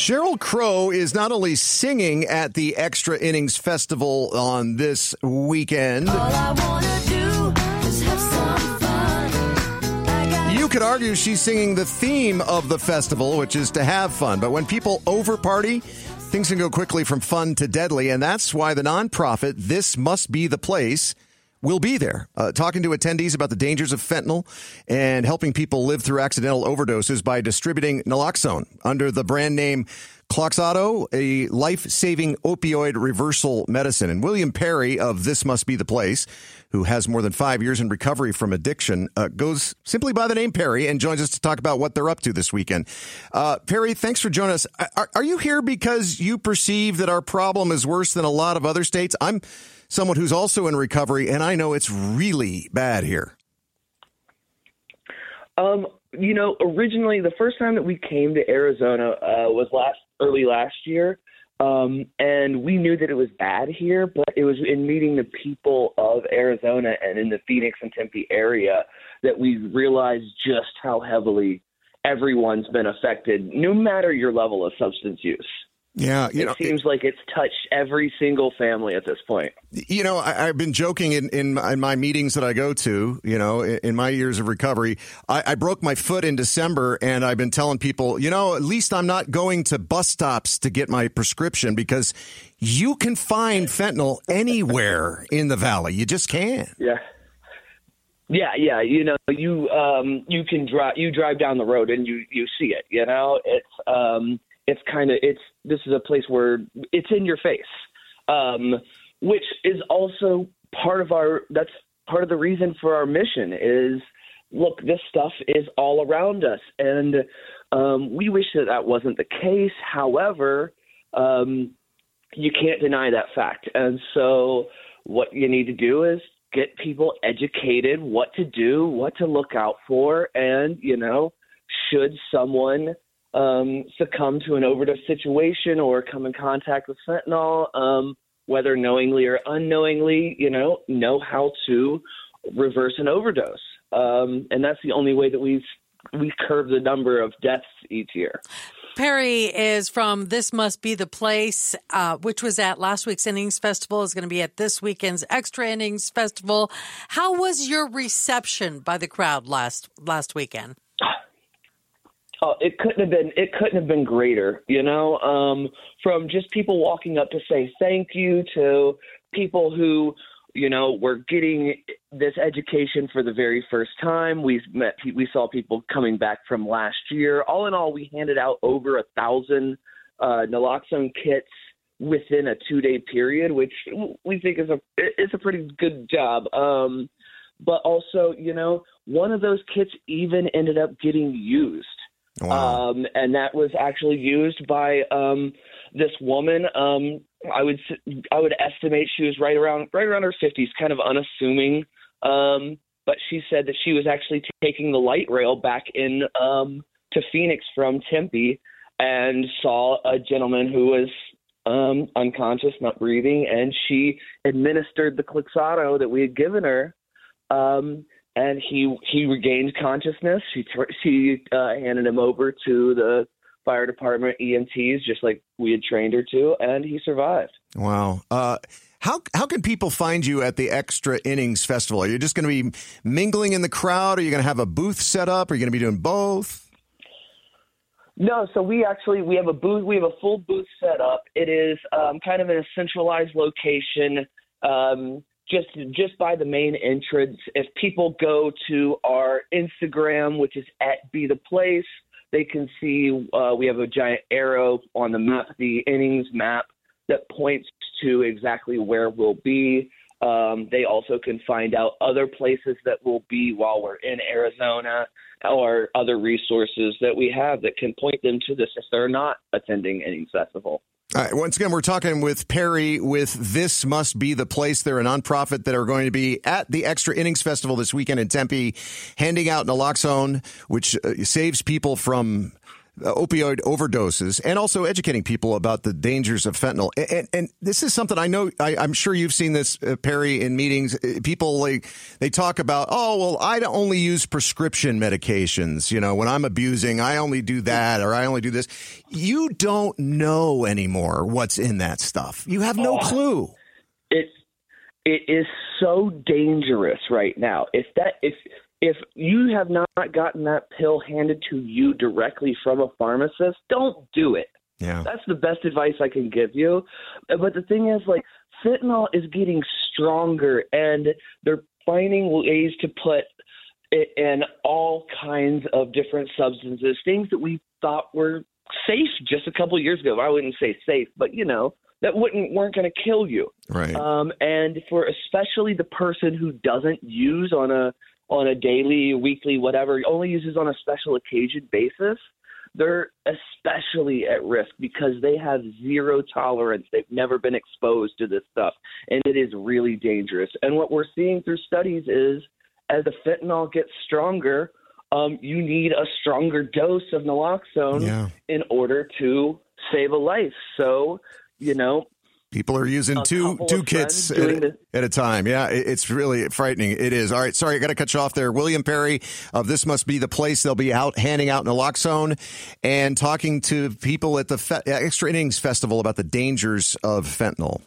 Sheryl Crow is not only singing at the Extra Innings Festival on this weekend. You could argue she's singing the theme of the festival, which is to have fun. But when people over party, things can go quickly from fun to deadly. And that's why the nonprofit, This Must Be the Place, will be there uh, talking to attendees about the dangers of fentanyl and helping people live through accidental overdoses by distributing naloxone under the brand name Kloxxado, a life-saving opioid reversal medicine. And William Perry of This Must Be the Place, who has more than five years in recovery from addiction, uh, goes simply by the name Perry and joins us to talk about what they're up to this weekend. Uh, Perry, thanks for joining us. Are, are you here because you perceive that our problem is worse than a lot of other states? I'm someone who's also in recovery, and I know it's really bad here. Um, you know, originally the first time that we came to Arizona uh, was last early last year, um, and we knew that it was bad here. But it was in meeting the people of Arizona and in the Phoenix and Tempe area that we realized just how heavily everyone's been affected, no matter your level of substance use. Yeah, you it know, seems it, like it's touched every single family at this point. You know, I, have been joking in, in, in, my meetings that I go to. You know, in, in my years of recovery, I, I, broke my foot in December, and I've been telling people, you know, at least I'm not going to bus stops to get my prescription because you can find fentanyl anywhere in the valley. You just can. Yeah. Yeah, yeah, you know, you um you can drive you drive down the road and you you see it, you know. It's um it's kind of it's this is a place where it's in your face, um, which is also part of our that's part of the reason for our mission is look this stuff is all around us. And um, we wish that that wasn't the case. However um, you can't deny that fact. And so what you need to do is get people educated what to do what to look out for. And you know should someone um, succumb to an overdose situation or come in contact with fentanyl, um, whether knowingly or unknowingly, you know, know how to reverse an overdose. Um, and that's the only way that we've we curb the number of deaths each year. Perry is from This Must Be the Place, uh, which was at last week's Innings Festival, is going to be at this weekend's Extra Innings Festival. How was your reception by the crowd last last weekend? Oh, it couldn't have been it couldn't have been greater, you know. Um, from just people walking up to say thank you to people who, you know, were getting this education for the very first time. We met we saw people coming back from last year. All in all, we handed out over a thousand uh, naloxone kits within a two day period, which we think is a is a pretty good job. Um, but also, you know, one of those kits even ended up getting used. Wow. Um, and that was actually used by um, this woman. Um, I would I would estimate she was right around right around her fifties, kind of unassuming. Um, but she said that she was actually taking the light rail back in um, to Phoenix from Tempe, and saw a gentleman who was um, unconscious, not breathing, and she administered the Kloxxado that we had given her. Um, and he he regained consciousness. She she uh, handed him over to the fire department EMTs, just like we had trained her to, and he survived. Wow. Uh, how how can people find you at the Extra Innings Festival? Are you just going to be mingling in the crowd? Are you going to have a booth set up? Are you going to be doing both? No, so we actually we have a booth. We have a full booth set up. It is um, kind of in a centralized location. Um, just just by the main entrance. If people go to our Instagram, which is at Be the Place, they can see uh, we have a giant arrow on the map, the innings map that points to exactly where we'll be. Um, they also can find out other places that we'll be while we're in Arizona or other resources that we have that can point them to this if they're not attending Innings Festival. Right, once again, we're talking with Perry with This Must Be the Place. They're a nonprofit that are going to be at the Extra Innings Festival this weekend in Tempe, handing out naloxone, which uh, saves people from opioid overdoses and also educating people about the dangers of fentanyl. And, and, and this is something I know, I, am sure you've seen this, uh, Perry, in meetings. Uh, people like, they talk about, oh, well, I only use prescription medications. You know, when I'm abusing, I only do that or I only do this. You don't know anymore what's in that stuff. You have no oh, clue. It, it is so dangerous right now. If that, if, if you have not gotten that pill handed to you directly from a pharmacist, don't do it. Yeah. That's the best advice I can give you. But the thing is, like, fentanyl is getting stronger, and they're finding ways to put it in all kinds of different substances, things that we thought were safe just a couple of years ago. I wouldn't say safe, but you know, that wouldn't weren't going to kill you. Right. Um, and for especially the person who doesn't use on a on a daily, weekly, whatever, only uses on a special occasion basis, they're especially at risk because they have zero tolerance. They've never been exposed to this stuff, and it is really dangerous. And what we're seeing through studies is as the fentanyl gets stronger, um, you need a stronger dose of naloxone yeah. in order to save a life. So, you know, People are using two two kits at, at, a time. Yeah, it's really frightening. It is. All right, sorry, I got to cut you off there. William Perry of This Must Be the Place. They'll be out handing out naloxone and talking to people at the Fe- uh, Extra Innings Festival about the dangers of fentanyl.